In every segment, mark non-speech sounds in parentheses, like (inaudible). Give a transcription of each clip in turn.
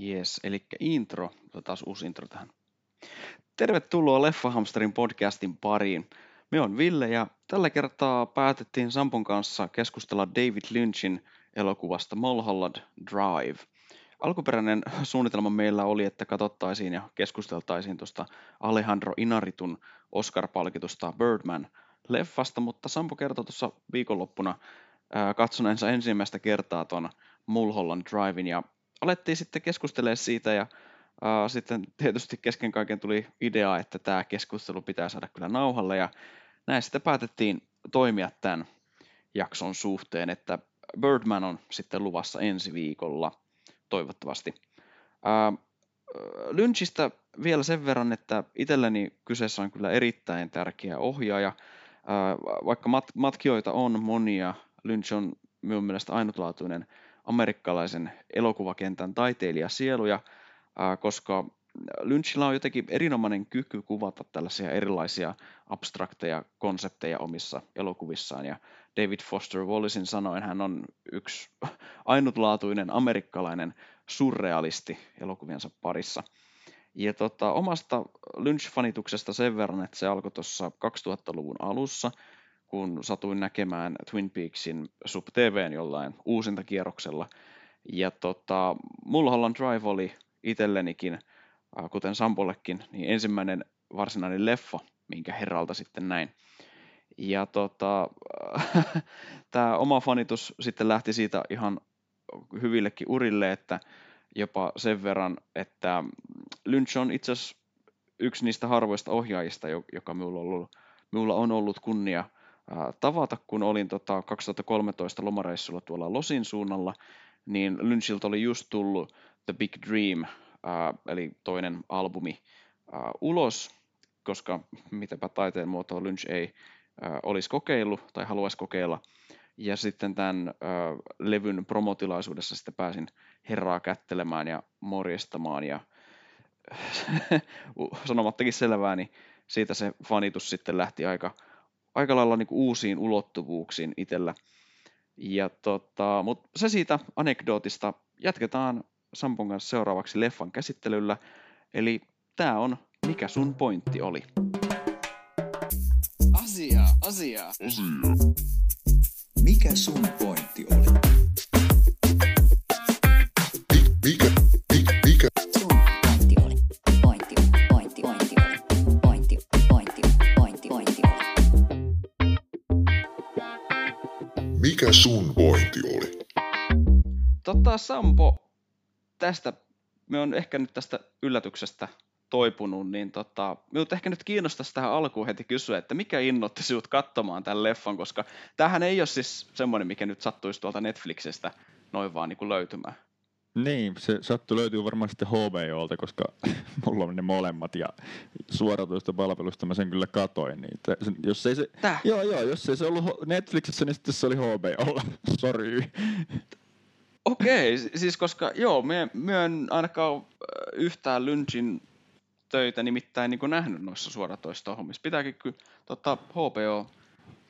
Yes, eli intro, taas uusi intro tähän. Tervetuloa Leffahamsterin podcastin pariin. Me on Ville ja tällä kertaa päätettiin Sampon kanssa keskustella David Lynchin elokuvasta Mulholland Drive. Alkuperäinen suunnitelma meillä oli, että katsottaisiin ja keskusteltaisiin tuosta Alejandro Inaritun Oscar-palkitusta Birdman-leffasta, mutta Sampo kertoi tuossa viikonloppuna katsoneensa ensimmäistä kertaa tuon Mulholland Drivein ja alettiin sitten keskustelemaan siitä ja uh, sitten tietysti kesken kaiken tuli idea, että tämä keskustelu pitää saada kyllä nauhalle ja näin sitten päätettiin toimia tämän jakson suhteen, että Birdman on sitten luvassa ensi viikolla toivottavasti. Uh, Lynchistä vielä sen verran, että itselleni kyseessä on kyllä erittäin tärkeä ohjaaja. Vaikka mat- matkijoita on monia, Lynch on minun mielestä ainutlaatuinen amerikkalaisen elokuvakentän taiteilijasieluja, koska Lynchillä on jotenkin erinomainen kyky kuvata tällaisia erilaisia abstrakteja konsepteja omissa elokuvissaan. Ja David Foster Wallacein sanoen hän on yksi (laughs) ainutlaatuinen amerikkalainen surrealisti elokuviensa parissa. Ja tota, omasta Lynch-fanituksesta sen verran, että se alkoi tuossa 2000-luvun alussa – kun satuin näkemään Twin Peaksin Sub TVn jollain uusinta kierroksella. Ja tota, Mulholland Drive oli itsellenikin, kuten Sampollekin, niin ensimmäinen varsinainen leffa, minkä herralta sitten näin. Ja tota, (laughs) tämä oma fanitus sitten lähti siitä ihan hyvillekin urille, että jopa sen verran, että Lynch on itse asiassa yksi niistä harvoista ohjaajista, joka minulla on ollut, minulla on ollut kunnia – tavata, kun olin tota 2013 lomareissulla tuolla Losin suunnalla, niin Lynchiltä oli just tullut The Big Dream, eli toinen albumi, ulos, koska mitäpä taiteen muotoa Lynch ei olisi kokeillut tai haluaisi kokeilla. Ja sitten tämän äh, levyn promotilaisuudessa sitten pääsin herraa kättelemään ja morjestamaan ja (laughs) sanomattakin selvää, niin siitä se fanitus sitten lähti aika aika lailla niin uusiin ulottuvuuksiin itsellä. Ja tota, mutta se siitä anekdootista. Jatketaan Sampon kanssa seuraavaksi leffan käsittelyllä. Eli tämä on Mikä sun pointti oli? Asia, asia. Asia. Mikä sun pointti oli? Mikä sun pointti oli? Tota, Sampo, tästä, me on ehkä nyt tästä yllätyksestä toipunut, niin tota, minut ehkä nyt kiinnostaisi tähän alkuun heti kysyä, että mikä innoitti sinut katsomaan tämän leffan, koska tämähän ei ole siis semmoinen, mikä nyt sattuisi tuolta Netflixistä noin vaan niin kuin löytymään. Niin, se sattu löytyy varmaan sitten HBOlta, koska (laughs) mulla on ne molemmat ja suoratoista palvelusta mä sen kyllä katoin. Niin te, jos ei se, Tää? Joo, joo, jos ei se ollut Netflixissä, niin sitten se oli HBOlla. (laughs) Sorry. Okei, okay, siis koska joo, me, me en ainakaan yhtään Lynchin töitä nimittäin niin nähnyt noissa suoratoisto-hommissa. Pitääkin kyllä tota, HBO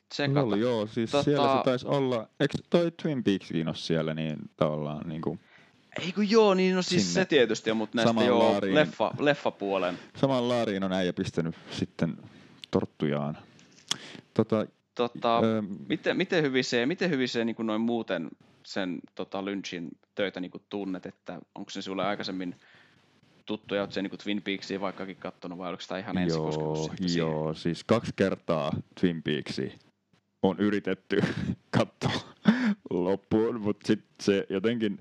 tsekata. Oli, joo, siis tota... siellä se taisi olla, eikö toi Twin Peakskin ole siellä niin tavallaan niin kuin ei kun joo, niin no siis Sinne. se tietysti, mutta näistä Saman joo, laariin, leffa, leffapuolen. Saman laariin on äijä pistänyt sitten torttujaan. Tota, tota, öö, miten, miten hyvin se, miten hyvin se niin kuin noin muuten sen tota, Lynchin töitä niin kuin tunnet, että onko se sulle aikaisemmin tuttuja, oletko se niin kuin Twin Peaksia vaikkakin kattonut vai oliko sitä ihan ensi Joo, joo siis kaksi kertaa Twin Peaksia on yritetty (laughs) katsoa loppuun, mutta sitten se jotenkin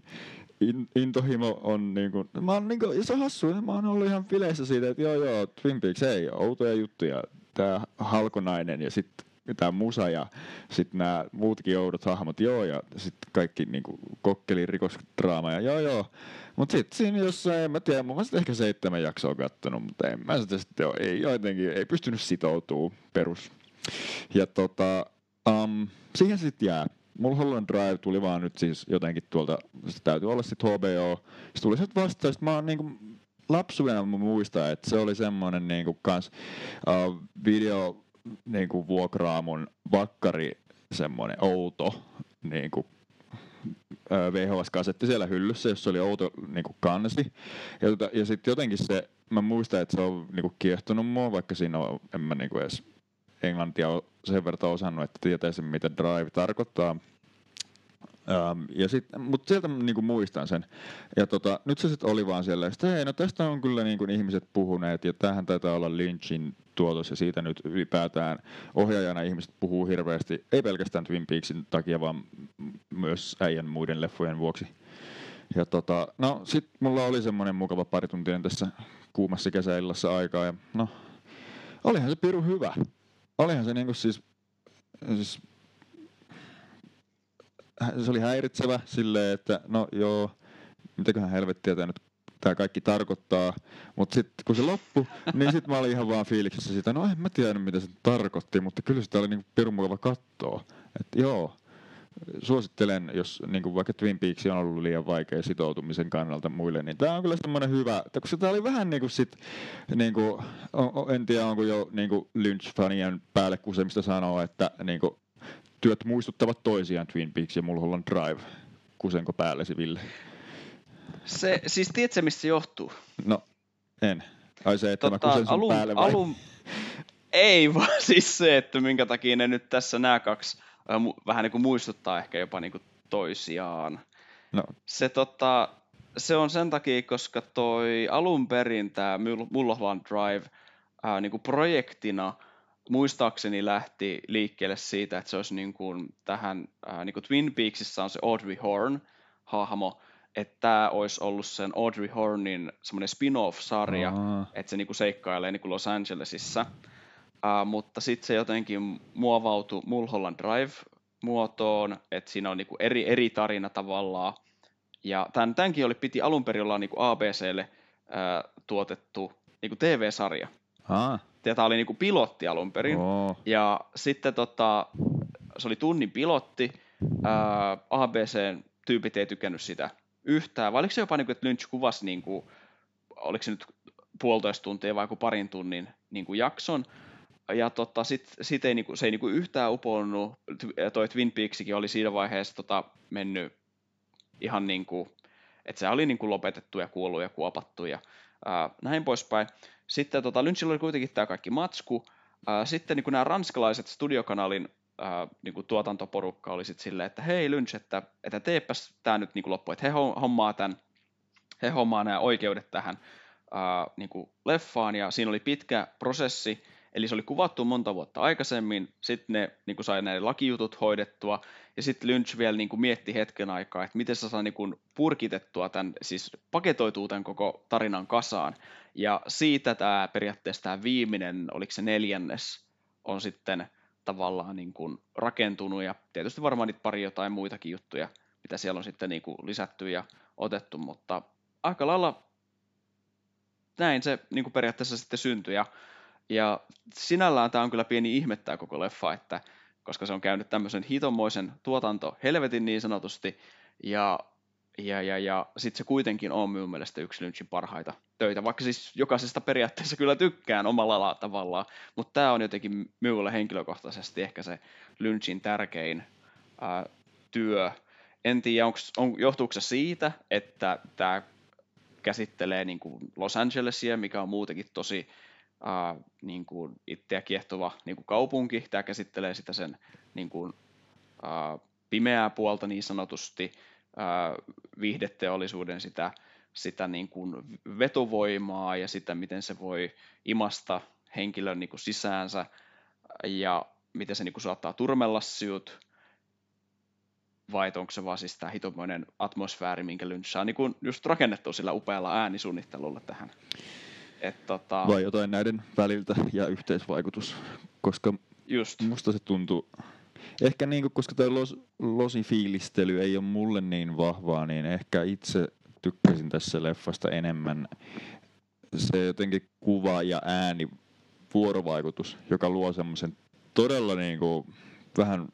in, intohimo on niinku, mä oon niinku, ja se on hassu, mä oon ollut ihan fileissä siitä, että joo joo, Twin Peaks, ei, outoja juttuja, tää halkonainen ja sitten tää musa ja sitten nämä muutkin oudot hahmot, joo, ja sitten kaikki niinku kokkeli rikosdraama ja joo joo. Mut sitten siinä jossain, en mä tiedä, mä sitten ehkä seitsemän jaksoa kattonut, mutta en mä sitä sitten ei jotenkin, ei pystynyt sitoutuu perus. Ja tota, um, siihen sitten jää. Mulholland Drive tuli vaan nyt siis jotenkin tuolta, se täytyy olla sitten HBO. Se tuli sieltä vastaan, sitten mä oon niinku lapsuudena muistaa, että se oli semmoinen niinku kans uh, video niinku vuokraamun vakkari semmoinen outo niinku VHS-kasetti siellä hyllyssä, jossa oli outo niin kuin kansi. Ja, tota, ja sitten jotenkin se, mä muistan, että se on niin kuin kiehtonut mua, vaikka siinä on, en mä niin kuin edes englantia sen verran osannut, että tietäisin, mitä drive tarkoittaa. Um, ja sit, mutta sieltä niinku muistan sen. Ja tota, nyt se sitten oli vaan siellä, että hei, no tästä on kyllä niinku ihmiset puhuneet, ja tähän taitaa olla Lynchin tuotos, ja siitä nyt ylipäätään ohjaajana ihmiset puhuu hirveästi, ei pelkästään Twin Peaksin takia, vaan myös äijän muiden leffojen vuoksi. Ja tota, no sit mulla oli semmonen mukava pari tuntia tässä kuumassa kesäillassa aikaa, ja no, olihan se piru hyvä. Olihan se niinku siis, siis se oli häiritsevä silleen, että no joo, mitäköhän helvettiä tämä nyt tämä kaikki tarkoittaa. Mutta sitten kun se loppui, niin sitten mä olin ihan vaan fiiliksessä sitä, no en mä tiedä mitä se tarkoitti, mutta kyllä sitä oli niinku pirun mukava katsoa. Että joo, suosittelen, jos niin kuin vaikka Twin Peaks on ollut liian vaikea sitoutumisen kannalta muille, niin tämä on kyllä semmoinen hyvä, koska tämä oli vähän niin kuin sit, niin kuin, en tiedä onko jo niin kuin Lynch-fanien päälle kusemista sanoa, että niin kuin, työt muistuttavat toisiaan Twin Peaks ja Mulholland Drive. Kusenko päällesi, Ville? Se, siis tiedätkö, mistä se johtuu? No, en. Ai se, että tota, mä kusen sun alun, päälle vai? Alun, ei vaan siis se, että minkä takia ne nyt tässä nämä kaksi vähän niin kuin muistuttaa ehkä jopa niin kuin toisiaan. No. Se, tota, se on sen takia, koska toi alun perin tämä Mulholland Drive ää, niin kuin projektina – muistaakseni lähti liikkeelle siitä, että se olisi niin kuin tähän, ää, niin kuin Twin Peaksissa on se Audrey Horn hahmo, että tämä olisi ollut sen Audrey Hornin semmoinen spin-off-sarja, Aa. että se niin kuin seikkailee niin kuin Los Angelesissa. Uh, mutta sitten se jotenkin muovautui Mulholland Drive-muotoon, että siinä on niinku eri, eri tarina tavallaan. Ja tämän, tämänkin oli, piti alun perin olla niinku ABClle uh, tuotettu niinku TV-sarja. Aa tämä oli niinku pilotti alun perin. Oh. Ja sitten tota, se oli tunnin pilotti. Ää, ABCn tyypit ei tykännyt sitä yhtään. Vai oliko se jopa, niinku, että Lynch kuvasi, niinku, oliko se nyt puolitoista tuntia vai parin tunnin niinku, jakson. Ja tota, sit, sit ei, niinku, se ei niinku, yhtään uponnut. Toi Twin Peaksikin oli siinä vaiheessa tota, mennyt ihan niin kuin, että se oli niin kuin lopetettu ja kuollut ja kuopattu ja ää, näin poispäin. Sitten tota, Lynchillä oli kuitenkin tämä kaikki matsku. Ää, sitten niin nämä ranskalaiset studiokanalin ää, niin kuin tuotantoporukka oli sitten silleen, että hei Lynch, että, että teepäs tämä nyt niin loppu, että he hommaa tämän, he hommaa nämä oikeudet tähän ää, niin kuin leffaan, ja siinä oli pitkä prosessi, Eli se oli kuvattu monta vuotta aikaisemmin, sitten ne niin kuin sai näiden lakijutut hoidettua, ja sitten Lynch vielä niin kuin mietti hetken aikaa, että miten se saa niin kuin purkitettua tämän, siis paketoituu tämän koko tarinan kasaan. Ja siitä tämä periaatteessa tämä viimeinen, oliko se neljännes, on sitten tavallaan niin kuin rakentunut, ja tietysti varmaan niitä pari jotain muitakin juttuja, mitä siellä on sitten niin kuin lisätty ja otettu, mutta aika lailla näin se niin kuin periaatteessa sitten syntyi, ja ja sinällään tämä on kyllä pieni ihmettää koko leffa, että koska se on käynyt tämmöisen hitomoisen tuotanto helvetin niin sanotusti, ja, ja, ja, ja sitten se kuitenkin on minun mielestä yksi Lynchin parhaita töitä, vaikka siis jokaisesta periaatteessa kyllä tykkään omalla tavallaan, mutta tämä on jotenkin minulle henkilökohtaisesti ehkä se Lynchin tärkein ää, työ. En tiedä, onko, on, johtuuko se siitä, että tämä käsittelee niin Los Angelesia, mikä on muutenkin tosi äh, niin kuin itseä kiehtova niin kuin kaupunki. Tämä käsittelee sitä sen niin kuin, äh, pimeää puolta niin sanotusti, äh, viihdeteollisuuden sitä, sitä niin kuin vetovoimaa ja sitä, miten se voi imasta henkilön niin kuin sisäänsä ja miten se niin kuin saattaa turmella syut, vai onko se vaan siis tämä hitomoinen atmosfääri, minkä Lynch saa niin kuin just rakennettu sillä upealla äänisuunnittelulla tähän. Et, tota... Vai jotain näiden väliltä ja yhteisvaikutus, koska Just. musta se tuntuu, ehkä niin kuin, koska tuo los, losin fiilistely ei ole mulle niin vahvaa, niin ehkä itse tykkäsin tässä leffasta enemmän se jotenkin kuva ja ääni vuorovaikutus, joka luo semmoisen todella niin kuin, vähän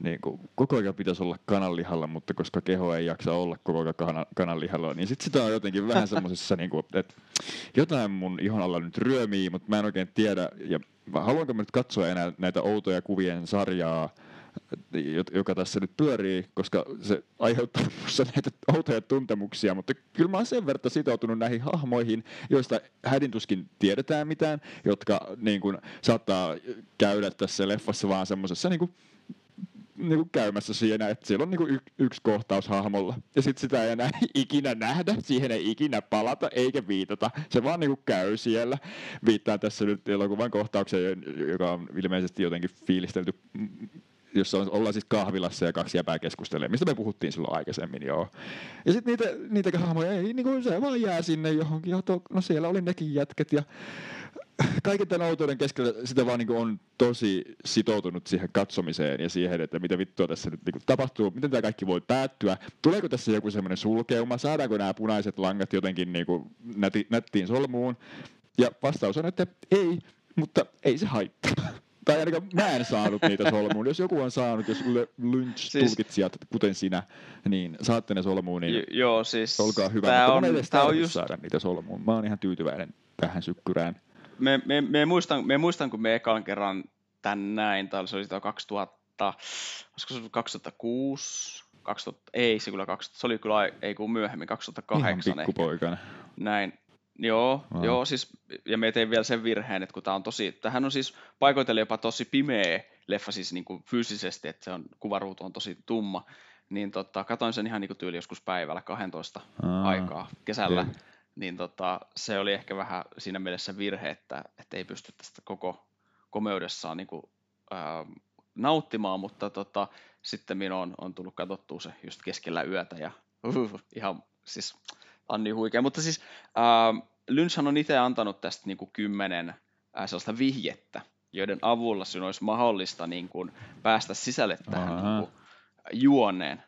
niin kuin, koko ajan pitäisi olla kananlihalla, mutta koska keho ei jaksa olla koko ajan kana, kananlihalla, niin sit sitä on jotenkin vähän (laughs) semmoisessa, niin kuin, että jotain mun ihon alla nyt ryömii, mutta mä en oikein tiedä, ja haluanko mä nyt katsoa enää näitä outoja kuvien sarjaa, joka tässä nyt pyörii, koska se aiheuttaa (laughs) minussa näitä outoja tuntemuksia, mutta kyllä mä oon sen verran sitoutunut näihin hahmoihin, joista hädintuskin tiedetään mitään, jotka niin kuin, saattaa käydä tässä leffassa vaan semmoisessa niin niin kuin käymässä siinä, että siellä on niin kuin y- yksi kohtaus hahmolla. Ja sitten sitä ei enää (laughs) ikinä nähdä, siihen ei ikinä palata eikä viitata. Se vaan niin kuin käy siellä. Viittaa tässä nyt elokuvan kohtaukseen, joka on ilmeisesti jotenkin fiilistelty jossa ollaan siis kahvilassa ja kaksi jäpää keskustelee, mistä me puhuttiin silloin aikaisemmin, joo. Ja sitten niitä, niitä hahmoja, ei, niin kuin se vaan jää sinne johonkin, no siellä oli nekin jätket ja kaiken tämän outouden keskellä sitä vaan niin on tosi sitoutunut siihen katsomiseen ja siihen, että mitä vittua tässä nyt niin tapahtuu, miten tämä kaikki voi päättyä. Tuleeko tässä joku semmoinen sulkeuma, saadaanko nämä punaiset langat jotenkin niin kuin näti, nättiin solmuun? Ja vastaus on, että ei, mutta ei se haittaa. (laughs) Tai ainakaan mä en saanut niitä solmuun. Jos joku on saanut, jos Lynch-tulkitsijat, siis, kuten sinä, niin saatte ne solmuun, niin joo, siis olkaa hyvä. Tää Mutta on, on, tää on just... saada niitä solmuun. Mä oon ihan tyytyväinen tähän sykkyrään me, me, me, muistan, me muistan, kun me ekan kerran tän näin, tai se oli sitä 2000, olisiko se 2006, 2000, ei se kyllä 2000, se oli kyllä ei kun myöhemmin, 2008 Ihan pikkupoikana. ehkä. Näin, Joo, wow. joo, siis, ja me tein vielä sen virheen, että kun tämä on tosi, tähän on siis paikoitellen jopa tosi pimeä leffa siis niin kuin fyysisesti, että se on, kuvaruutu on tosi tumma, niin tota, katoin sen ihan niin kuin tyyli joskus päivällä 12 Aa, aikaa kesällä, yeah niin tota, se oli ehkä vähän siinä mielessä virhe, että, että ei pysty tästä koko komeudessaan niin kuin, ää, nauttimaan, mutta tota, sitten minun on, on tullut katsottua se just keskellä yötä ja uh, (laughs) ihan siis on niin huikea. Mutta siis ää, Lynchhan on itse antanut tästä niin kuin kymmenen ää, sellaista vihjettä, joiden avulla sinun olisi mahdollista niin kuin, päästä sisälle tähän niin kuin, juoneen.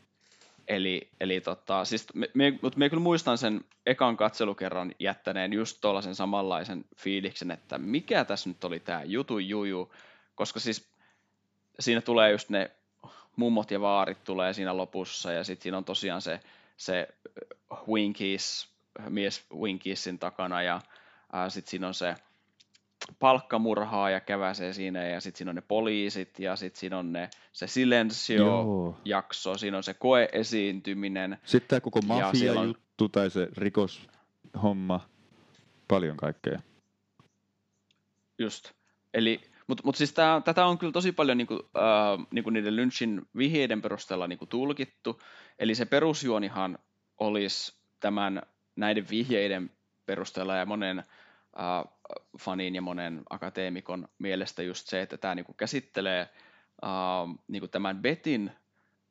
Eli, eli tota, siis me, mutta me kyllä muistan sen ekan katselukerran jättäneen just tuollaisen samanlaisen fiiliksen, että mikä tässä nyt oli tämä jutu juju, koska siis siinä tulee just ne mummot ja vaarit tulee siinä lopussa ja sitten siinä on tosiaan se, se Winkies, mies Winkiesin takana ja sitten siinä on se palkkamurhaa ja käväsee siinä ja sitten siinä on ne poliisit ja sitten siinä on ne, se Silencio-jakso, siinä on se koeesiintyminen. Sitten tämä koko mafia-juttu on... tai se rikoshomma, paljon kaikkea. Just, eli mutta mut siis tää, tätä on kyllä tosi paljon niinku, äh, niinku niiden Lynchin vihjeiden perusteella niinku tulkittu. Eli se perusjuonihan olisi tämän näiden vihjeiden perusteella ja monen äh, fanin ja monen akateemikon mielestä just se, että tämä niinku käsittelee äh, niinku tämän Betin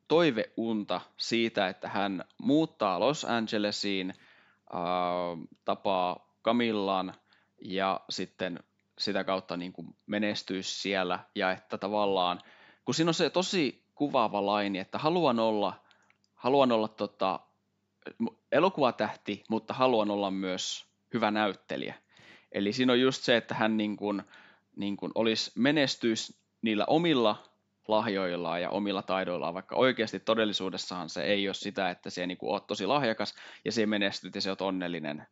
toiveunta siitä, että hän muuttaa Los Angelesiin, äh, tapaa Camillan ja sitten sitä kautta niin kuin menestyisi siellä ja että tavallaan, kun siinä on se tosi kuvaava laini, että haluan olla, haluan olla tota, elokuvatähti, mutta haluan olla myös hyvä näyttelijä. Eli siinä on just se, että hän niin kuin, niin kuin olisi menestyisi niillä omilla lahjoillaan ja omilla taidoillaan, vaikka oikeasti todellisuudessahan se ei ole sitä, että se niin oot tosi lahjakas ja se menestyt ja se on onnellinen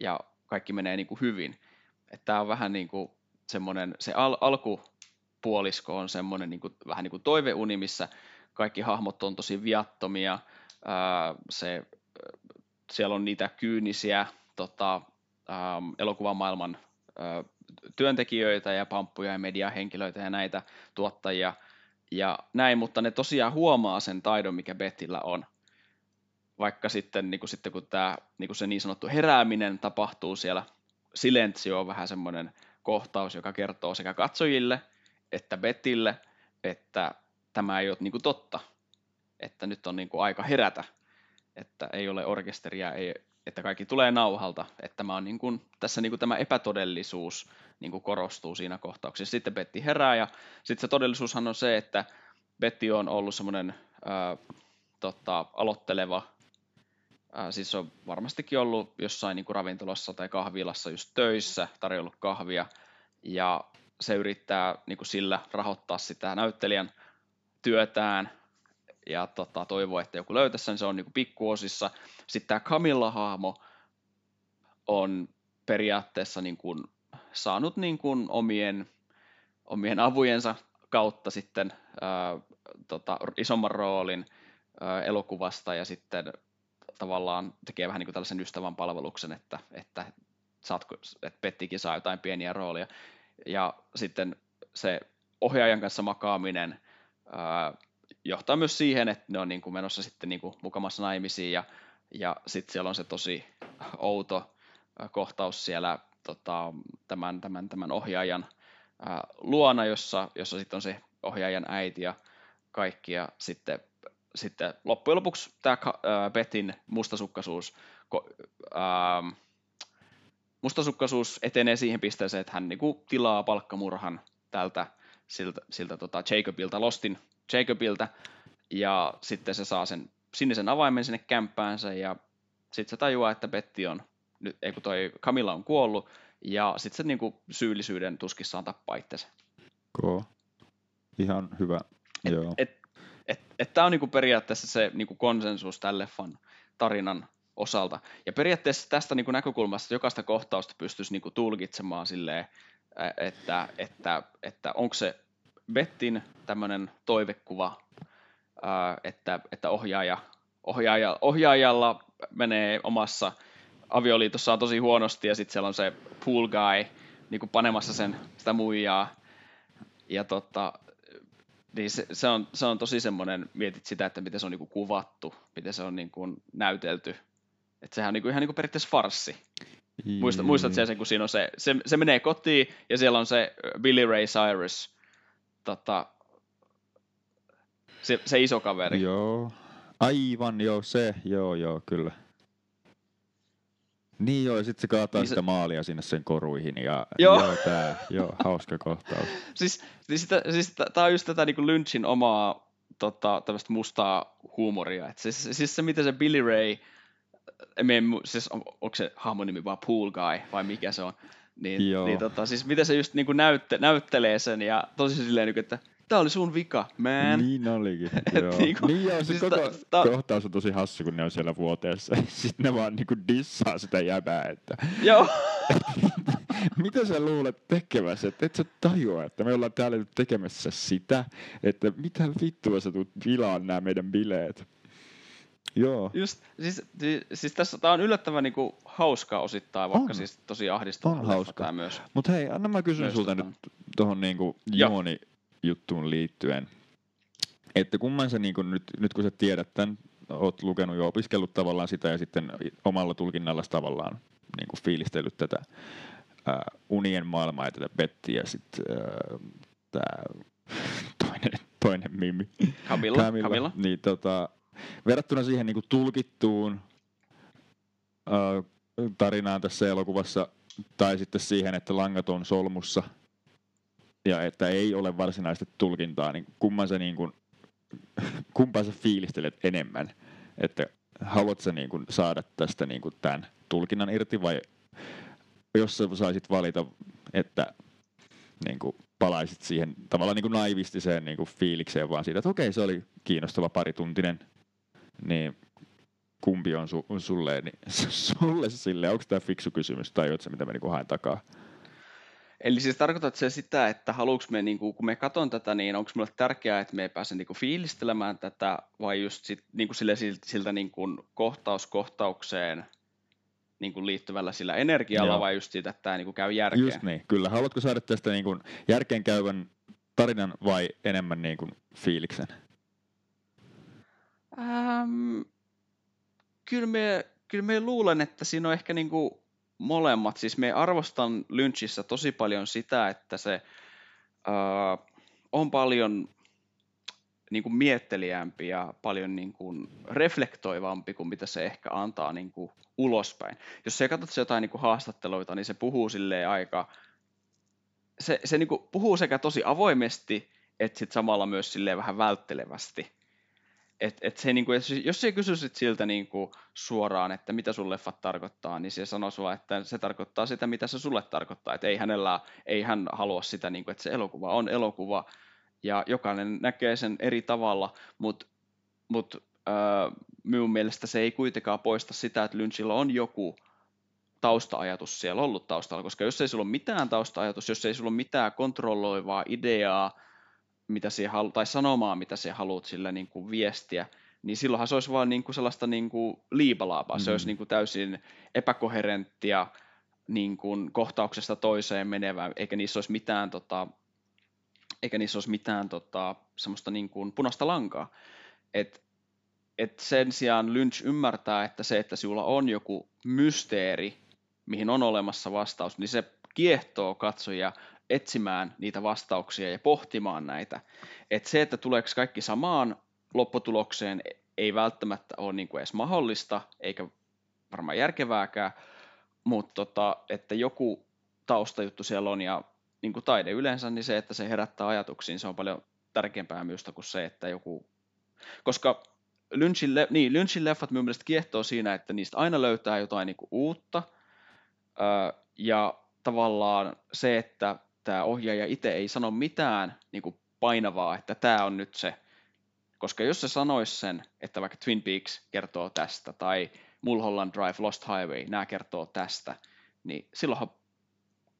ja kaikki menee niin kuin hyvin. Tämä on vähän niin kuin semmoinen, se al- alkupuolisko on semmoinen niin kuin, vähän niin kuin toiveuni, missä kaikki hahmot on tosi viattomia, ää, se, siellä on niitä kyynisiä tota, ähm, elokuvamaailman äh, työntekijöitä ja pamppuja ja mediahenkilöitä ja näitä tuottajia ja näin, mutta ne tosiaan huomaa sen taidon, mikä Bettillä on. Vaikka sitten, niin kuin, sitten kun tämä, niin kuin se niin sanottu herääminen tapahtuu siellä, Silencio on vähän semmoinen kohtaus, joka kertoo sekä katsojille että Bettille, että tämä ei ole niin kuin totta, että nyt on niin kuin aika herätä, että ei ole orkesteria, ei, että kaikki tulee nauhalta, että tämä on niin kuin, tässä niin kuin tämä epätodellisuus niin kuin korostuu siinä kohtauksessa. Sitten Betty herää ja sitten se todellisuushan on se, että Betty on ollut semmoinen tota, aloitteleva, ää, siis on varmastikin ollut jossain niin kuin ravintolassa tai kahvilassa just töissä, tarjollut kahvia ja se yrittää niin kuin sillä rahoittaa sitä näyttelijän työtään, ja tota, toivoo, että joku löytäisi sen, se on niin pikkuosissa. Sitten tämä Camilla-hahmo on periaatteessa niin kuin saanut niin kuin omien, omien avujensa kautta sitten ää, tota, isomman roolin ö, elokuvasta ja sitten tavallaan tekee vähän niin kuin tällaisen ystävän palveluksen, että, että, saatko, että Pettikin saa jotain pieniä roolia. Ja sitten se ohjaajan kanssa makaaminen ää, johtaa myös siihen, että ne on niin kuin menossa sitten niin kuin mukamassa naimisiin ja, ja sitten siellä on se tosi outo kohtaus siellä tota, tämän, tämän, tämän ohjaajan ää, luona, jossa, jossa sitten on se ohjaajan äiti ja kaikki ja sitten, sitten loppujen lopuksi tämä Betin mustasukkaisuus ää, mustasukkaisuus etenee siihen pisteeseen, että hän niinku tilaa palkkamurhan tältä siltä, siltä tota Jacobilta, Lostin Jacobilta, ja sitten se saa sen sinisen avaimen sinne kämppäänsä, ja sitten se tajuaa, että Betty on, nyt, ei kun toi Camilla on kuollut, ja sitten se niinku syyllisyyden tuskissaan tappaa itsensä. Koo. Ihan hyvä. Et, Joo. et, et, et tämä on niinku periaatteessa se niinku konsensus tämän leffan tarinan osalta. Ja periaatteessa tästä niin kuin näkökulmasta jokaista kohtausta pystyisi niin kuin tulkitsemaan silleen, että, että, että onko se Bettin tämmöinen toivekuva, että, että ohjaaja, ohjaaja, ohjaajalla menee omassa avioliitossaan tosi huonosti ja sitten siellä on se pool guy niin kuin panemassa sen, sitä muijaa. Ja tota, niin se, se, on, se on tosi semmoinen, mietit sitä, että miten se on niin kuin kuvattu, miten se on niin kuin näytelty että sehän on niinku, ihan niinku periaatteessa farssi. Muista, muistat sen, kun siinä on se, se, se menee kotiin ja siellä on se Billy Ray Cyrus, tota, se, se iso kaveri. Joo. Aivan, joo, se, joo, joo, kyllä. Niin joo, ja sitten se kaataa niin sitä se... maalia sinne sen koruihin ja joo, joo tää, joo, hauska kohtaus. (laughs) siis, siis, siis tää on just tätä niin Lynchin omaa tota, tämmöistä mustaa huumoria. Et siis, siis se, miten se Billy Ray en, siis on, onko se hahmon nimi vaan Pool Guy vai mikä se on, niin, Joo. niin tota, siis miten se just niin kuin näytte, näyttelee sen ja tosi silleen, niin että tää oli sun vika, man. Niin olikin, (laughs) joo. niin, kuin, niin joo, siis koko ta, ta, kohtaus on tosi hassu, kun ne on siellä vuoteessa. (laughs) Sitten ne vaan niinku dissaa sitä jäbää, että... Joo. (laughs) mitä sä luulet tekemässä, että et sä tajua, että me ollaan täällä nyt tekemässä sitä, että mitä vittua sä tulet vilaan nämä meidän bileet. (laughs) Joo. Just, siis, siis, siis tässä tämä on yllättävän niin kuin, hauskaa osittain, vaikka on. siis tosi ahdistava on hauska. myös. Mutta hei, anna mä kysyn sulta nyt tuohon niin juoni-juttuun liittyen. Että kumman sä niin kuin, nyt, nyt kun sä tiedät tämän, oot lukenut jo opiskellut tavallaan sitä ja sitten omalla tulkinnalla tavallaan niin kuin fiilistellyt tätä äh, unien maailmaa ja tätä Bettiä ja sitten äh, tämä (laughs) toinen, toinen mimi. Camilla. Camilla. Camilla. Niin, tota, verrattuna siihen niin kuin tulkittuun äh, tarinaan tässä elokuvassa, tai sitten siihen, että langat on solmussa, ja että ei ole varsinaista tulkintaa, niin kumman sä niin kuin, kumpaa sä fiilistelet enemmän? Että haluat sä niin kuin saada tästä niin kuin tämän tulkinnan irti, vai jos sä saisit valita, että niin kuin palaisit siihen tavallaan niin kuin naivistiseen niin kuin fiilikseen vaan siitä, että okei, se oli kiinnostava parituntinen niin kumpi on su, sulle, niin, (laughs) sulle sille, onko tämä fiksu kysymys tai jotain, mitä mä niinku haen takaa? Eli siis tarkoitat se sitä, että haluuks me, niin kun me katson tätä, niin onko mulle tärkeää, että me pääsen niin fiilistelemään tätä, vai just sit, niin kuin sille, siltä niin kuin kohtaus kohtaukseen niin kuin liittyvällä sillä energialla, Joo. vai just siitä, että tämä niin käy järkeen? Just niin, kyllä. Haluatko saada tästä niin kuin järkeen käyvän tarinan vai enemmän niin kuin fiiliksen? Ähm, kyllä, me, kyllä me luulen, että siinä on ehkä niin kuin molemmat. Siis me arvostan Lynchissä tosi paljon sitä, että se äh, on paljon niin kuin mietteliämpi ja paljon niin kuin reflektoivampi kuin mitä se ehkä antaa niin kuin ulospäin. Jos sä katsot jotain niin kuin haastatteluita, niin se puhuu sille aika, se, se niin kuin puhuu sekä tosi avoimesti, että sit samalla myös silleen vähän välttelevästi. Et, et se, niin kuin, jos se kysyisit siltä niin kuin, suoraan, että mitä sun leffat tarkoittaa, niin se sanoisi vaan, että se tarkoittaa sitä, mitä se sulle tarkoittaa. Että ei, hänellä, ei hän halua sitä, niin kuin, että se elokuva on elokuva, ja jokainen näkee sen eri tavalla, mutta mut, äh, minun mielestä se ei kuitenkaan poista sitä, että Lynchillä on joku tausta-ajatus siellä ollut taustalla, koska jos ei sulla ole mitään tausta-ajatus, jos ei sulla ole mitään kontrolloivaa ideaa, mitä halu- tai sanomaan, mitä se haluat sillä niin kuin viestiä, niin silloinhan se olisi vaan niin kuin sellaista niin kuin liipalaapaa. Mm. Se olisi niin kuin täysin epäkoherenttia niin kuin kohtauksesta toiseen menevää, eikä niissä olisi mitään, tota, eikä niissä olisi mitään tota, semmoista niin kuin punaista lankaa. Et, et sen sijaan Lynch ymmärtää, että se, että sinulla on joku mysteeri, mihin on olemassa vastaus, niin se kiehtoo katsojia etsimään niitä vastauksia ja pohtimaan näitä. Et se, että tuleeko kaikki samaan lopputulokseen, ei välttämättä ole niin kuin edes mahdollista, eikä varmaan järkevääkään, mutta tota, että joku taustajuttu siellä on, ja niin kuin taide yleensä, niin se, että se herättää ajatuksiin, se on paljon tärkeämpää myös kuin se, että joku... Koska Lynchin, le- niin, Lynchin leffat minun mielestä kiehtoo siinä, että niistä aina löytää jotain niin kuin uutta, öö, ja tavallaan se, että tämä ohjaaja itse ei sano mitään niin kuin painavaa, että tämä on nyt se. Koska jos se sanoisi sen, että vaikka Twin Peaks kertoo tästä, tai Mulholland Drive, Lost Highway, nämä kertoo tästä, niin silloinhan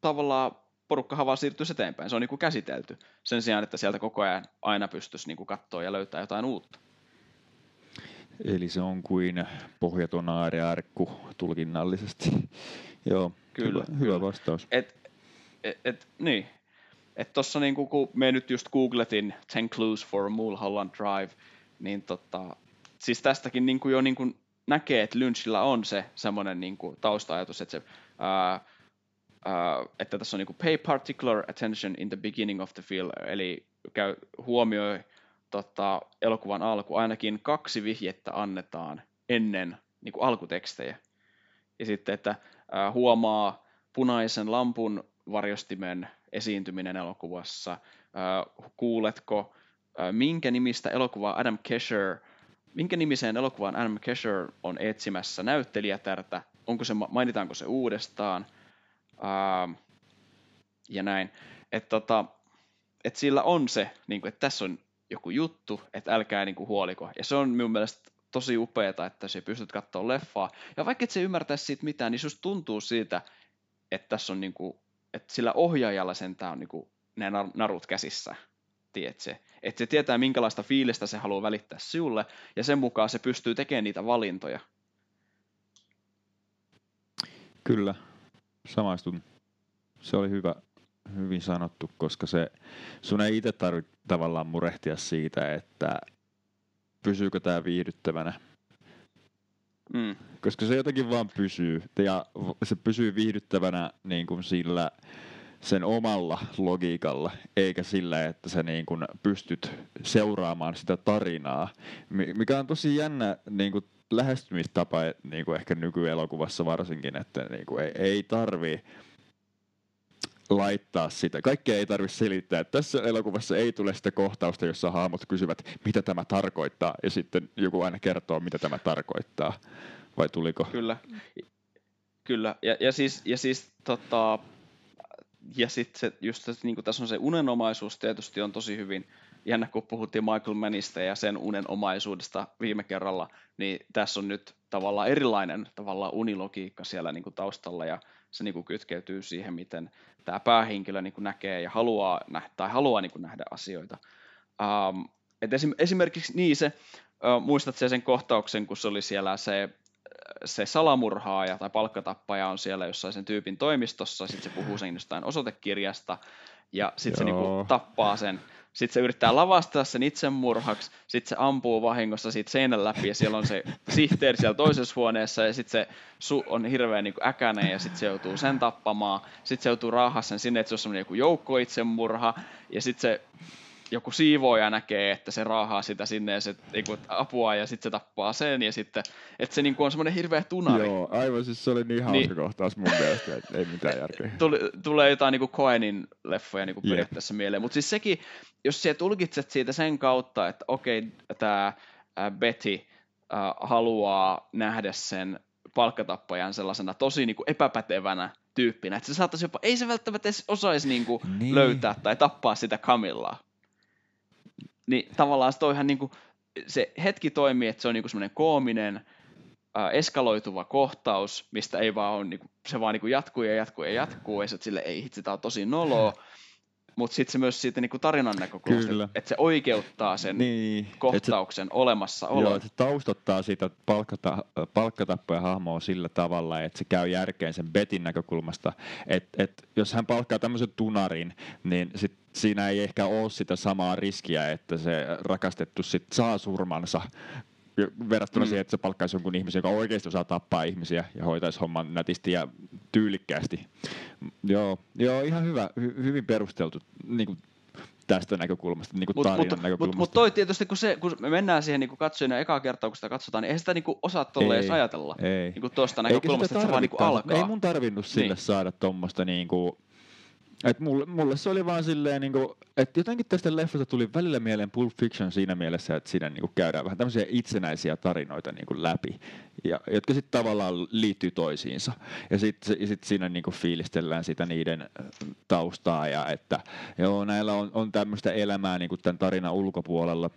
tavallaan porukkahan vaan siirtyisi eteenpäin. Se on niin kuin käsitelty. Sen sijaan, että sieltä koko ajan aina pystyisi niin kuin katsoa ja löytää jotain uutta. Eli se on kuin pohjaton aarearkku tulkinnallisesti. (laughs) Joo, Kyllä, hyvä, hyvä vastaus. Et, et, et, niin. Et tossa niinku, kun me nyt just googletin 10 Clues for Mulholland Drive, niin tota, siis tästäkin niinku jo niinku näkee, että Lynchillä on se semmoinen niinku tausta-ajatus, että se ää, ää, että tässä on niinku pay particular attention in the beginning of the film, eli käy, huomioi tota, elokuvan alku, ainakin kaksi vihjettä annetaan ennen niinku alkutekstejä. Ja sitten, että ää, huomaa punaisen lampun varjostimen esiintyminen elokuvassa, kuuletko, minkä nimistä elokuvaa Adam Kesher, minkä nimiseen elokuvaan Adam Kesher on etsimässä näyttelijätärtä, onko se, mainitaanko se uudestaan, ja näin. Että tota, et sillä on se, niin kuin, että tässä on joku juttu, että älkää niin kuin, huoliko. Ja se on minun mielestä tosi upeeta, että se pystyt katsoa leffaa. Ja vaikka et se ymmärtäisi siitä mitään, niin just tuntuu siitä, että tässä on niin kuin, että sillä ohjaajalla sentään on niin kuin, ne narut käsissä. Tiedätkö? Että se tietää, minkälaista fiilistä se haluaa välittää sinulle, ja sen mukaan se pystyy tekemään niitä valintoja. Kyllä, samaistun. Se oli hyvä, hyvin sanottu, koska se, sun ei itse tarvitse tavallaan murehtia siitä, että pysyykö tämä viihdyttävänä. Mm. Koska se jotenkin vaan pysyy, ja se pysyy viihdyttävänä niin kuin sillä sen omalla logiikalla, eikä sillä, että sä niin kuin pystyt seuraamaan sitä tarinaa, mikä on tosi jännä niin kuin lähestymistapa niin kuin ehkä nykyelokuvassa varsinkin, että niin kuin ei, ei tarvii laittaa sitä. Kaikkea ei tarvitse selittää. Tässä elokuvassa ei tule sitä kohtausta, jossa hahmot kysyvät, mitä tämä tarkoittaa, ja sitten joku aina kertoo, mitä tämä tarkoittaa. Vai tuliko? Kyllä. Kyllä. Ja, ja siis, ja siis tota, ja sitten se, just niin tässä on se unenomaisuus tietysti on tosi hyvin, jännä kun puhuttiin Michael Mannista ja sen unenomaisuudesta viime kerralla, niin tässä on nyt tavallaan erilainen tavallaan unilogiikka siellä niin taustalla ja se niin kuin kytkeytyy siihen, miten tämä päähenkilö niin kuin näkee ja haluaa nähdä, tai haluaa niin kuin nähdä asioita. Um, et esim, esimerkiksi niin se, uh, muistat sen kohtauksen, kun se oli siellä se se salamurhaaja tai palkkatappaja on siellä jossain sen tyypin toimistossa, sitten se puhuu sen jostain osoitekirjasta, ja sitten se niinku tappaa sen. Sitten se yrittää lavastaa sen itsemurhaksi, sitten se ampuu vahingossa siitä seinän läpi, ja siellä on se sihteeri siellä toisessa huoneessa, ja sitten se su on hirveän niinku äkäinen, ja sitten se joutuu sen tappamaan. Sitten se joutuu raahaa sen sinne, että se on semmoinen joku joukko itsemurha, ja sitten se joku siivooja näkee, että se raahaa sitä sinne ja se niin kuin, apua ja sitten se tappaa sen ja sitten, että se niin kuin, on semmoinen hirveä tunari. Joo, aivan siis se oli niin hauska niin, kohtaus mun mielestä, että ei mitään järkeä. (laughs) Tuli, tulee jotain niin kuin Coenin leffoja niin kuin periaatteessa mieleen, mutta siis sekin, jos sä tulkitset siitä sen kautta, että okei, tämä Betty äh, haluaa nähdä sen palkkatappajan sellaisena tosi niin kuin epäpätevänä tyyppinä, että se saattaisi jopa, ei se välttämättä edes osaisi niin kuin niin. löytää tai tappaa sitä Camillaa. Niin tavallaan se toihan niinku, se hetki toimii, että se on niinku semmoinen koominen, äh, eskaloituva kohtaus, mistä ei vaan on, niinku, se vaan niinku jatkuu ja jatkuu ja jatkuu, ja sille ei hitsi, tää on tosi noloa. Mutta sitten se myös siitä niinku tarinan näkökulmasta, että se oikeuttaa sen Niin, kohtauksen et se, joo, et se taustottaa sitä palkkata, palkkatappoja hahmoa sillä tavalla, että se käy järkeen sen Betin näkökulmasta, että et, jos hän palkkaa tämmöisen tunarin, niin sit siinä ei ehkä ole sitä samaa riskiä, että se rakastettu sit saa surmansa verrattuna Mm. siihen, että se palkkaisi jonkun ihmisen, joka oikeasti osaa tappaa ihmisiä ja hoitaisi homman nätisti ja tyylikkäästi. Joo, joo ihan hyvä, hy, hyvin perusteltu niin kuin tästä näkökulmasta, niin kuin Mutta tarinan mut, mut, näkökulmasta. mut toi tietysti, kun, se, kun me mennään siihen niin katsojana ekaa kertaa, kun sitä katsotaan, niin eihän sitä niin osaa tolleen edes ajatella. ei. Niin tuosta näkökulmasta, että se vaan niin alkaa. Ei mun tarvinnut sille Niin. niin. saada tuommoista niinku, et mulle, mulle, se oli vaan silleen, niinku, että jotenkin tästä leffasta tuli välillä mieleen Pulp Fiction siinä mielessä, että siinä niinku käydään vähän tämmöisiä itsenäisiä tarinoita niinku läpi, ja, jotka sitten tavallaan liittyy toisiinsa. Ja sitten sit siinä niinku fiilistellään sitä niiden äh, taustaa, ja että joo, näillä on, on tämmöistä elämää niinku tämän tarinan ulkopuolella.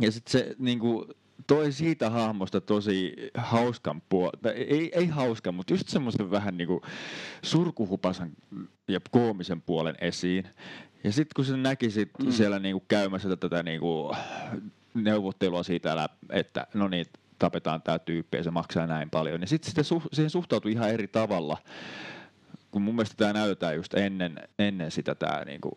Ja sitten se niinku, toi siitä hahmosta tosi hauskan puolen, ei, ei hauskan, mutta just semmoisen vähän niinku surkuhupasan ja koomisen puolen esiin. Ja sitten kun se näki sit Mm. siellä niinku käymässä tätä niinku neuvottelua siitä, että no niin, tapetaan tämä tyyppi ja se maksaa näin paljon, niin sitten sitä su- siihen suhtautui ihan eri tavalla kun mun mielestä tämä näytetään just ennen, ennen sitä tämä niinku,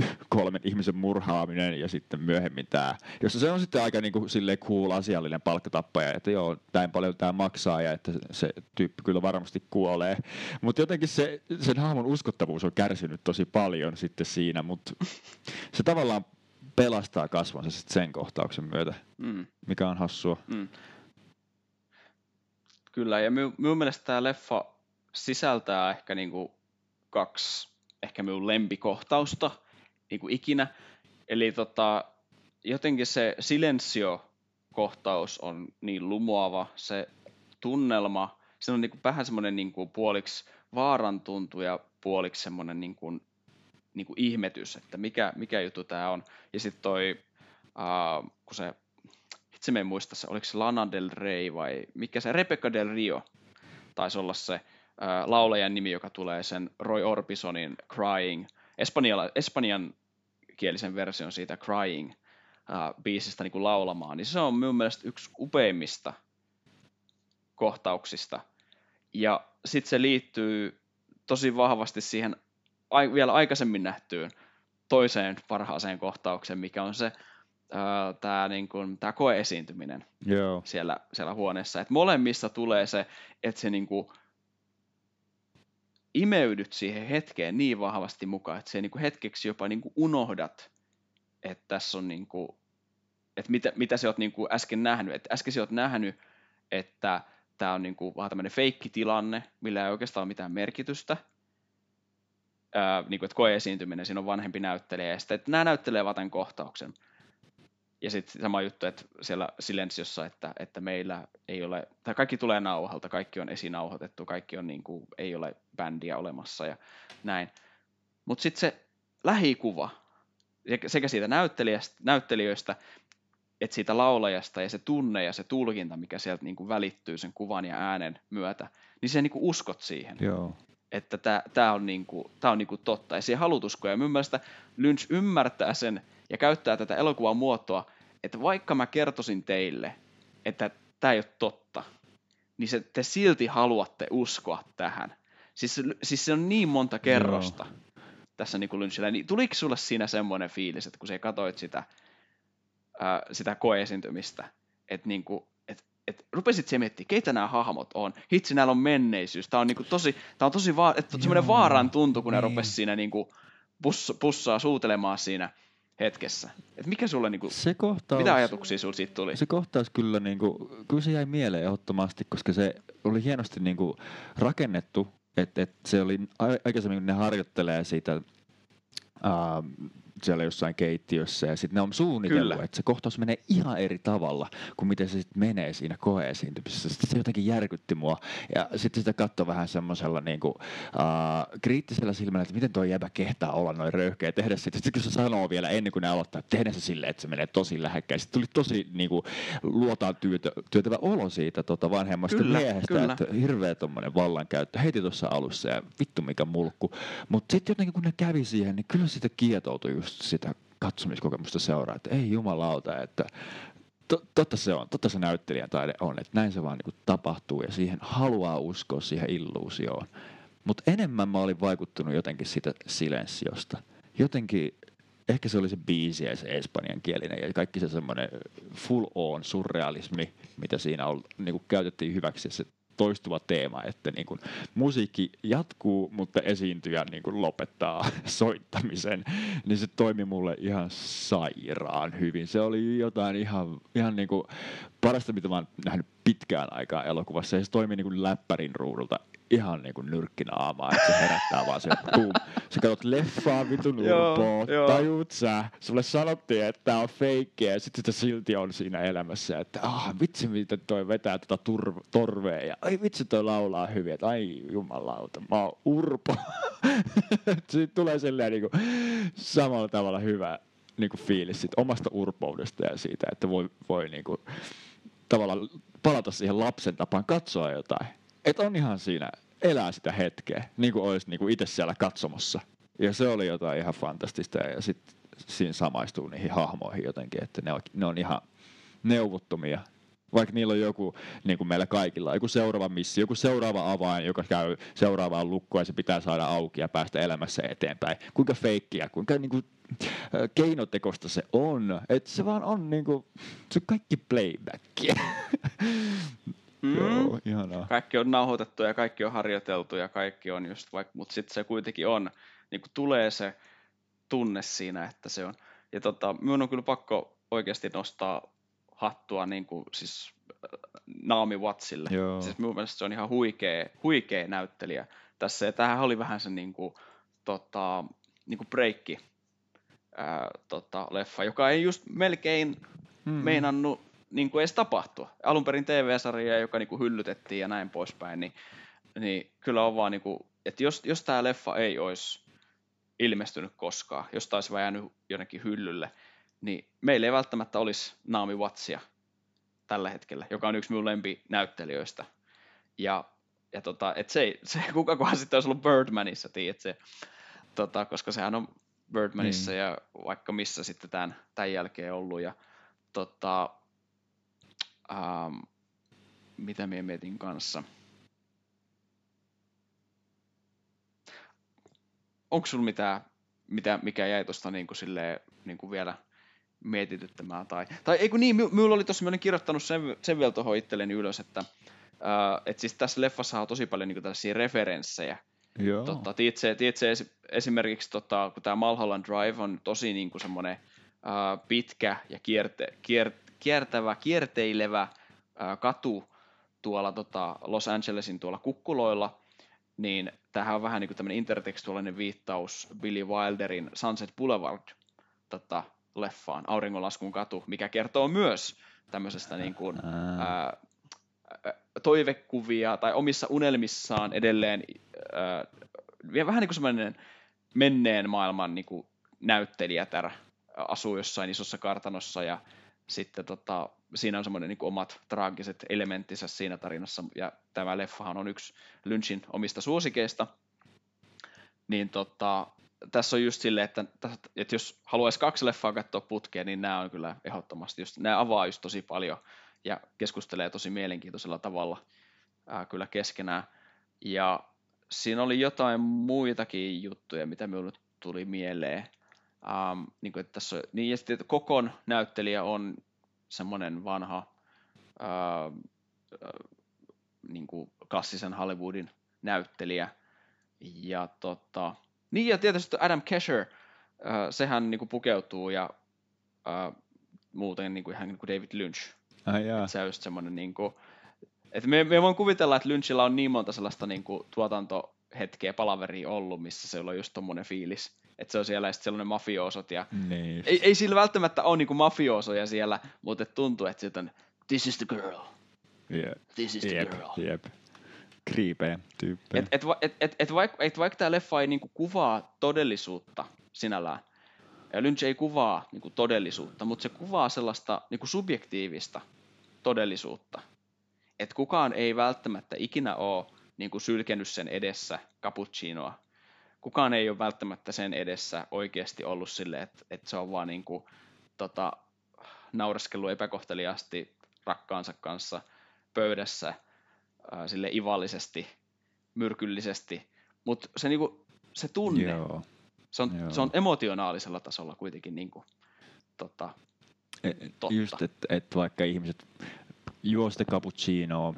äh, kolmen ihmisen murhaaminen ja sitten myöhemmin tämä, jossa se on sitten aika niinku, silleen cool asiallinen palkkatappaja, että joo, näin paljon tämä maksaa ja että se tyyppi kyllä varmasti kuolee. Mutta jotenkin se, sen hahmon uskottavuus on kärsinyt tosi paljon sitten siinä, mutta se tavallaan pelastaa kasvonsa sitten sen kohtauksen myötä, Mm, mikä on hassua. mm. Kyllä, ja minun mielestä tämä leffa sisältää ehkä niinku kaksi ehkä minun lempikohtausta niinku ikinä. Eli tota, jotenkin se Silencio-kohtaus on niin lumoava, se tunnelma, se on niinku vähän semmoinen niinku puoliksi vaaran tuntu ja puoliksi semmoinen niinku, niinku ihmetys, että mikä, mikä juttu tämä on. Ja sitten toi, uh, kun se, itse me en muista se, oliko se Lana Del Rey vai mikä se, Rebecca Del Rio taisi olla se laulajan nimi, joka tulee sen Roy Orbisonin Crying, espanjala, espanjan kielisen version siitä Crying uh, biisistä niin kuin laulamaan, niin se on minun mielestä yksi upeimmista kohtauksista. Ja sitten se liittyy tosi vahvasti siihen ai, vielä aikaisemmin nähtyyn toiseen parhaaseen kohtaukseen, mikä on se uh, tämä niin kuin, koeesiintyminen Joo. siellä, siellä huoneessa. Et molemmissa tulee se, että se niinku imeydyt siihen hetkeen niin vahvasti mukaan, että se niinku hetkeksi jopa niinku unohdat, että tässä on niinku, että mitä, mitä sä oot niinku äsken nähnyt. Et äsken sä oot nähnyt, että tämä on niinku vaan tämmöinen feikkitilanne, millä ei oikeastaan ole mitään merkitystä. Ää, niinku, että koeesiintyminen, siinä on vanhempi näyttelijä, ja sitten, että nämä näyttelee vaan kohtauksen. Ja sitten sama juttu, että siellä Silensiossa, että, että meillä ei ole, tai kaikki tulee nauhalta, kaikki on esinauhoitettu, kaikki on niin kuin, ei ole bändiä olemassa ja näin. Mutta sitten se lähikuva, sekä- siitä näyttelijöistä, että siitä laulajasta ja se tunne ja se tulkinta, mikä sieltä niin kuin välittyy sen kuvan ja äänen myötä, niin se niin kuin uskot siihen Joo. että tämä on, niinku, tää on niinku totta. Ja siihen halutusko. Ja minun mielestä Lynch ymmärtää sen ja käyttää tätä elokuvan muotoa, että vaikka mä kertoisin teille, että tämä ei ole totta, niin se, te silti haluatte uskoa tähän. Siis, siis se on niin monta kerrosta tässä niinku Lynchillä. Niin tuliko sulle siinä semmoinen fiilis, että kun sä katsoit sitä, ää, sitä koeesiintymistä, että niinku, et, et rupesit se miettimään, keitä nämä hahmot on. Hitsi, näillä on menneisyys. Tämä on, niinku tosi, tää on tosi va- että semmoinen Joo, vaaran tuntu, kun ne niin. rupesi siinä niinku puss, pussaa suutelemaan siinä hetkessä. Et mikä sulle, niinku, Se kohtaus... mitä ajatuksia sulla siitä tuli? Se kohtaus kyllä, niin kuin, kyllä se jäi mieleen ehdottomasti, koska se oli hienosti niin kuin, rakennettu, että et se oli aikaisemmin, kun ne harjoittelee siitä ää, siellä jossain keittiössä ja sitten ne on suunnitellut, Kyllä. että se kohtaus menee ihan eri tavalla kuin miten se sitten menee siinä koeesiintymisessä. Sitten se jotenkin järkytti mua ja sitten sitä katsoi vähän semmoisella niinku, uh, kriittisellä silmällä, että miten tuo jäbä kehtaa olla noin röyhkeä tehdä sitä. Sitten kun se sanoo vielä ennen kuin ne aloittaa, että tehdä se silleen, että se menee tosi lähekkäin. Sitten tuli tosi niinku, luotaan työtä, työtävä olo siitä tota, vanhemmasta Kyllä, miehestä, kyllä. että hirveä tommonen vallankäyttö heti tuossa alussa ja vittu mikä mulkku. Mutta sitten jotenkin kun ne kävi siihen, niin kyllä sitä kietoutui just sitä katsomiskokemusta seuraa, että ei jumalauta, että to, totta se on, totta se näyttelijän taide on, että näin se vaan niin tapahtuu ja siihen haluaa uskoa siihen illuusioon. Mutta enemmän mä olin vaikuttunut jotenkin siitä silensiosta. Jotenkin, ehkä se oli se biisi ja se espanjankielinen ja kaikki se semmoinen full on surrealismi, mitä siinä on, niin kuin käytettiin hyväksi se toistuva teema, että niin kuin musiikki jatkuu, mutta esiintyjä niin kuin lopettaa (laughs) soittamisen, niin se toimi mulle ihan sairaan hyvin. Se oli jotain ihan, ihan niin kuin parasta, mitä mä oon nähnyt pitkään aikaa elokuvassa, ja se toimi niin kuin läppärin ruudulta ihan niin kuin nyrkkinaamaa, että se herättää vaan se, boom. Sä katsot leffaa vitun urpoa, joo. tajut sä, sulle sanottiin, että tää on feikkiä, ja sitten sitä silti on siinä elämässä, että ah, vitsi miten toi vetää tota turv- torvea, ja ai vitsi toi laulaa hyvin, että ai jumalauta, mä oon urpo. (laughs) Siitä tulee silleen niin kuin, samalla tavalla hyvä niin kuin fiilis siitä omasta urpoudesta ja siitä, että voi, voi niin kuin, tavallaan palata siihen lapsen tapaan katsoa jotain. Että on ihan siinä, elää sitä hetkeä, niin kuin olisi niin kuin itse siellä katsomassa. Ja se oli jotain ihan fantastista ja sitten siinä samaistuu niihin hahmoihin jotenkin, että ne on, ne on ihan neuvottomia. Vaikka niillä on joku, niin kuin meillä kaikilla, joku seuraava missi, joku seuraava avain, joka käy seuraavaan lukkoon ja se pitää saada auki ja päästä elämässä eteenpäin. Kuinka feikkiä, kuinka niin kuin, keinotekosta se on. Että se vaan on niin kuin, se on kaikki playbackia. (laughs) Mm. Joo, ihanaa. Kaikki on nauhoitettu ja kaikki on harjoiteltu ja kaikki on just vaikka, mutta sitten se kuitenkin on, niin kuin tulee se tunne siinä, että se on. Ja tota, minun on kyllä pakko oikeasti nostaa hattua niin kuin, siis äh, Naomi Wattsille. Joo. Siis minun mielestä se on ihan huikea, huikea näyttelijä tässä. Ja tämähän oli vähän se niin kuin, tota, niin kuin breikki ää, tota, leffa, joka ei just melkein Mm. meinannut niin kuin edes tapahtua. Alun perin TV-sarja, joka niin kuin hyllytettiin ja näin poispäin, niin, niin kyllä on vaan, niin kuin, että jos, jos tämä leffa ei olisi ilmestynyt koskaan, jos tämä olisi vaan jäänyt jonnekin hyllylle, niin meillä ei välttämättä olisi Naomi Wattsia tällä hetkellä, joka on yksi minun lempinäyttelijöistä. Ja, ja tota, et se, (laughs) se kukakohan sitten olisi ollut Birdmanissa, tiedät se, tota, koska sehän on Birdmanissa Niin. ja vaikka missä sitten tämän, tämän jälkeen ollut. Ja, tota, ähm, mitä minä mietin kanssa. Onko sulla mitään, mitä, mikä jäi tuosta niin niin vielä mietityttämään? Tai, tai ei kun niin, mi- minulla oli tuossa, olin kirjoittanut sen, sen vielä tuohon itselleni ylös, että äh, et siis tässä leffassa on tosi paljon niin kuin tällaisia referenssejä. Joo. Totta, tiedätkö, tiedätkö esi- esimerkiksi, tota, kun tämä Mulholland Drive on tosi niin kuin semmoinen ää, pitkä ja kierte, kier, kiertävä, kierteilevä ää, katu tuolla tota, Los Angelesin tuolla kukkuloilla, niin tämähän on vähän niin kuin tämmöinen intertekstuaalinen viittaus Billy Wilderin Sunset Boulevard tota, leffaan, Auringonlaskun katu, mikä kertoo myös tämmöisestä niin kuin, Ää. toivekuvia tai omissa unelmissaan edelleen ää, vähän niin kuin semmoinen menneen maailman niin kuin näyttelijätär asuu jossain isossa kartanossa ja sitten tota, siinä on semmoinen niin omat traagiset elementtinsä siinä tarinassa ja tämä leffahan on yksi Lynchin omista suosikeista. Niin tota, tässä on just silleen, että, että jos haluaisi kaksi leffaa katsoa putkeen, niin nämä on kyllä ehdottomasti just, nämä avaa just tosi paljon ja keskustelee tosi mielenkiintoisella tavalla ää, kyllä keskenään. Ja siinä oli jotain muitakin juttuja, mitä minulle tuli mieleen. Um, niin kuin, että tässä on, niin ja sitten että Kokon näyttelijä on semmoinen vanha ää, ää, niin kuin klassisen Hollywoodin näyttelijä. Ja tota, niin ja tietysti Adam Kesher, ää, sehän niin kuin pukeutuu ja ää, muuten niin kuin ihan niin kuin David Lynch. Ai jaa. Se on just semmoinen niin kuin, että me, me voin kuvitella, että Lynchillä on niin monta sellaista niin kuin tuotantohetkeä, palaveria ollut, missä se on just tommonen fiilis että se on siellä ja sitten siellä on ne mafioosot ja Niin. ei, ei sillä välttämättä ole niinku mafioosoja siellä, mutta et tuntuu, että sitten on this is the girl, Jep. this is the Jep. girl. Jep. Kriipejä tyyppejä. Et, et, et, et, et, vaikka, et vaikka tämä leffa ei niinku kuvaa todellisuutta sinällään, ja Lynch ei kuvaa niinku todellisuutta, mutta se kuvaa sellaista niinku subjektiivista todellisuutta. Et kukaan ei välttämättä ikinä ole niinku sylkenyt sen edessä cappuccinoa. Kukaan ei ole välttämättä sen edessä oikeasti ollut silleen, että, että se on vaan niinku, tota, naureskellut epäkohteliaasti rakkaansa kanssa pöydässä ää, sille ivallisesti, myrkyllisesti, mutta se, niinku, se tunne, Joo. se on, joo. se on emotionaalisella tasolla kuitenkin niinku, tota, Et- Totta. Just, että et vaikka ihmiset juo sitä cappuccinoa,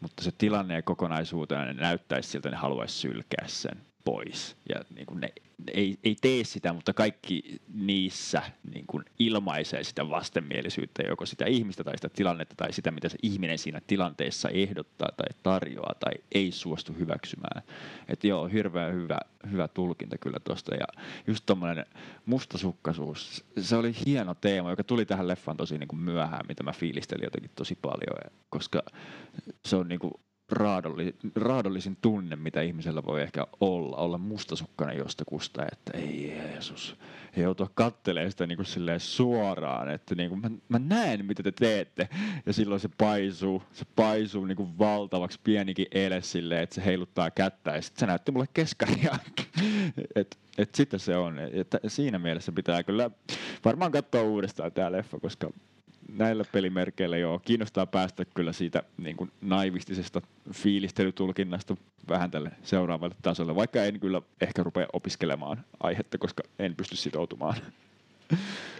mutta se tilanne ja kokonaisuutena näyttäisi siltä, että ne haluaisi sylkeä sen pois. Ja niin kuin ne, ne ei, ei tee sitä, mutta kaikki niissä niin kuin ilmaisee sitä vastenmielisyyttä, joko sitä ihmistä tai sitä tilannetta tai sitä, mitä se ihminen siinä tilanteessa ehdottaa tai tarjoaa tai ei suostu hyväksymään. Että joo, hirveän hyvä, hyvä tulkinta kyllä tuosta. Ja just tuommoinen mustasukkaisuus, se oli hieno teema, joka tuli tähän leffaan tosi niin kuin myöhään, mitä mä fiilistelin jotenkin tosi paljon, koska se on niin kuin raadolli, raadollisin tunne, mitä ihmisellä voi ehkä olla, olla mustasukkainen jostakusta, että ei Jeesus, ja joutua kattelemaan sitä niin kuin suoraan, että niin kuin mä, mä näen, mitä te teette, ja silloin se paisuu, se paisuu niin kuin valtavaksi pienikin ele silleen, että se heiluttaa kättä, ja sitten se näytti mulle keskaria, että (laughs) et sitten se on, että siinä mielessä pitää kyllä varmaan katsoa uudestaan tämä leffa, koska näillä pelimerkeillä joo, kiinnostaa päästä kyllä siitä niin kuin naivistisesta fiilistelytulkinnasta vähän tälle seuraavalle tasolle, vaikka en kyllä ehkä rupea opiskelemaan aihetta, koska en pysty sitoutumaan.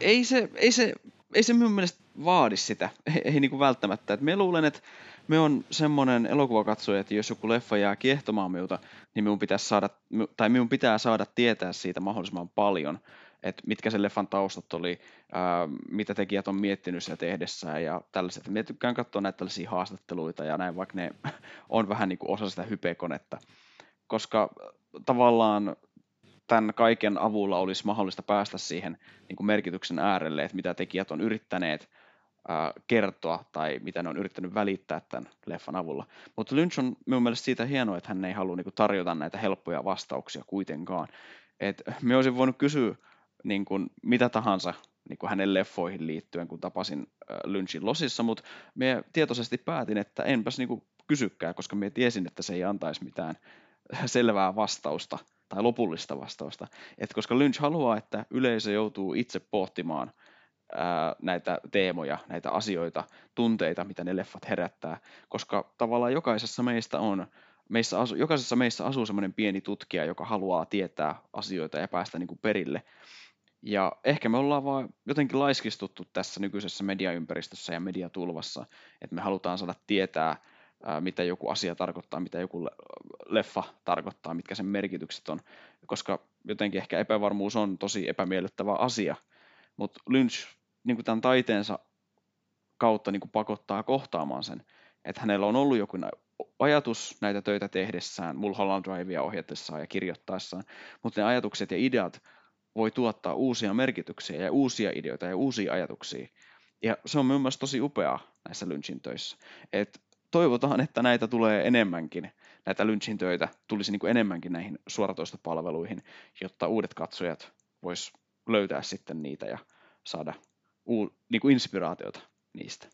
ei se, ei se, ei se minun mielestä vaadi sitä, ei, ei niinku välttämättä. Et me luulen, että me on semmoinen elokuvakatsoja, että jos joku leffa jää kiehtomaan minulta, niin minun, pitäisi saada, tai minun pitää saada tietää siitä mahdollisimman paljon, että mitkä sen leffan taustat oli, ää, mitä tekijät on miettinyt siellä tehdessään ja tällaiset. Minä tykkään katsoa näitä tällaisia haastatteluita ja näin, vaikka ne (laughs) on vähän niin kuin osa sitä hypekonetta, koska tavallaan tämän kaiken avulla olisi mahdollista päästä siihen niin kuin merkityksen äärelle, että mitä tekijät on yrittäneet ää, kertoa tai mitä ne on yrittänyt välittää tämän leffan avulla. Mutta Lynch on minun mielestä siitä hienoa, että hän ei halua niin kuin, tarjota näitä helppoja vastauksia kuitenkaan. Et me olisin voinut kysyä niin kuin, mitä tahansa niin kuin hänen leffoihin liittyen, kun tapasin Lynchin losissa, mutta me tietoisesti päätin, että enpäs niin kuin, kysykään, koska me tiesin, että se ei antaisi mitään (laughs) selvää vastausta tai lopullista vastausta. Et koska Lynch haluaa, että yleisö joutuu itse pohtimaan ää, näitä teemoja, näitä asioita, tunteita, mitä ne leffat herättää, koska tavallaan jokaisessa meistä on meissä asu, jokaisessa meissä asuu semmoinen pieni tutkija, joka haluaa tietää asioita ja päästä niin kuin perille. Ja ehkä me ollaan vaan jotenkin laiskistuttu tässä nykyisessä mediaympäristössä ja mediatulvassa, että me halutaan saada tietää, ää, mitä joku asia tarkoittaa, mitä joku le- leffa tarkoittaa, mitkä sen merkitykset on, koska jotenkin ehkä epävarmuus on tosi epämiellyttävä asia, mutta Lynch niin kuin tämän taiteensa kautta niin kuin pakottaa kohtaamaan sen, että hänellä on ollut joku ajatus näitä töitä tehdessään, Mulholland Drivea ohjatessaan ja kirjoittaessaan, mutta ne ajatukset ja ideat voi tuottaa uusia merkityksiä ja uusia ideoita ja uusia ajatuksia. Ja se on myös tosi upeaa näissä Lynchin töissä. Et toivotaan, että näitä tulee enemmänkin, näitä Lynchin töitä tulisi niin kuin enemmänkin näihin suoratoistopalveluihin, jotta uudet katsojat vois löytää sitten niitä ja saada uu, niin kuin inspiraatiota niistä.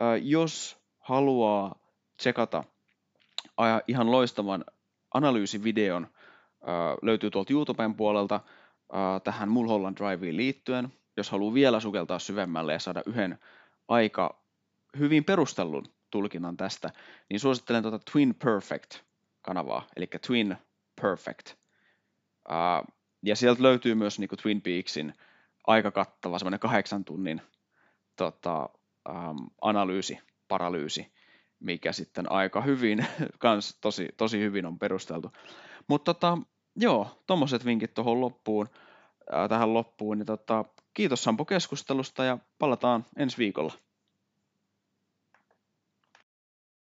Ää, jos haluaa tsekata ihan loistavan analyysivideon, ää, löytyy tuolta YouTuben puolelta tähän Mulholland Driveen liittyen. Jos haluaa vielä sukeltaa syvemmälle ja saada yhden aika hyvin perustellun tulkinnan tästä, niin suosittelen tuota Twin Perfect-kanavaa, eli Twin Perfect. Ää, ja sieltä löytyy myös niin Twin Peaksin aika kattava, semmoinen kahdeksan tunnin tota, ähm, analyysi, paralyysi, mikä sitten aika hyvin, (laughs) kans tosi, tosi hyvin on perusteltu. Mutta tota, joo, tommoset vinkit tuohon loppuun, tähän loppuun. Niin tota, kiitos Sampo keskustelusta ja palataan ensi viikolla.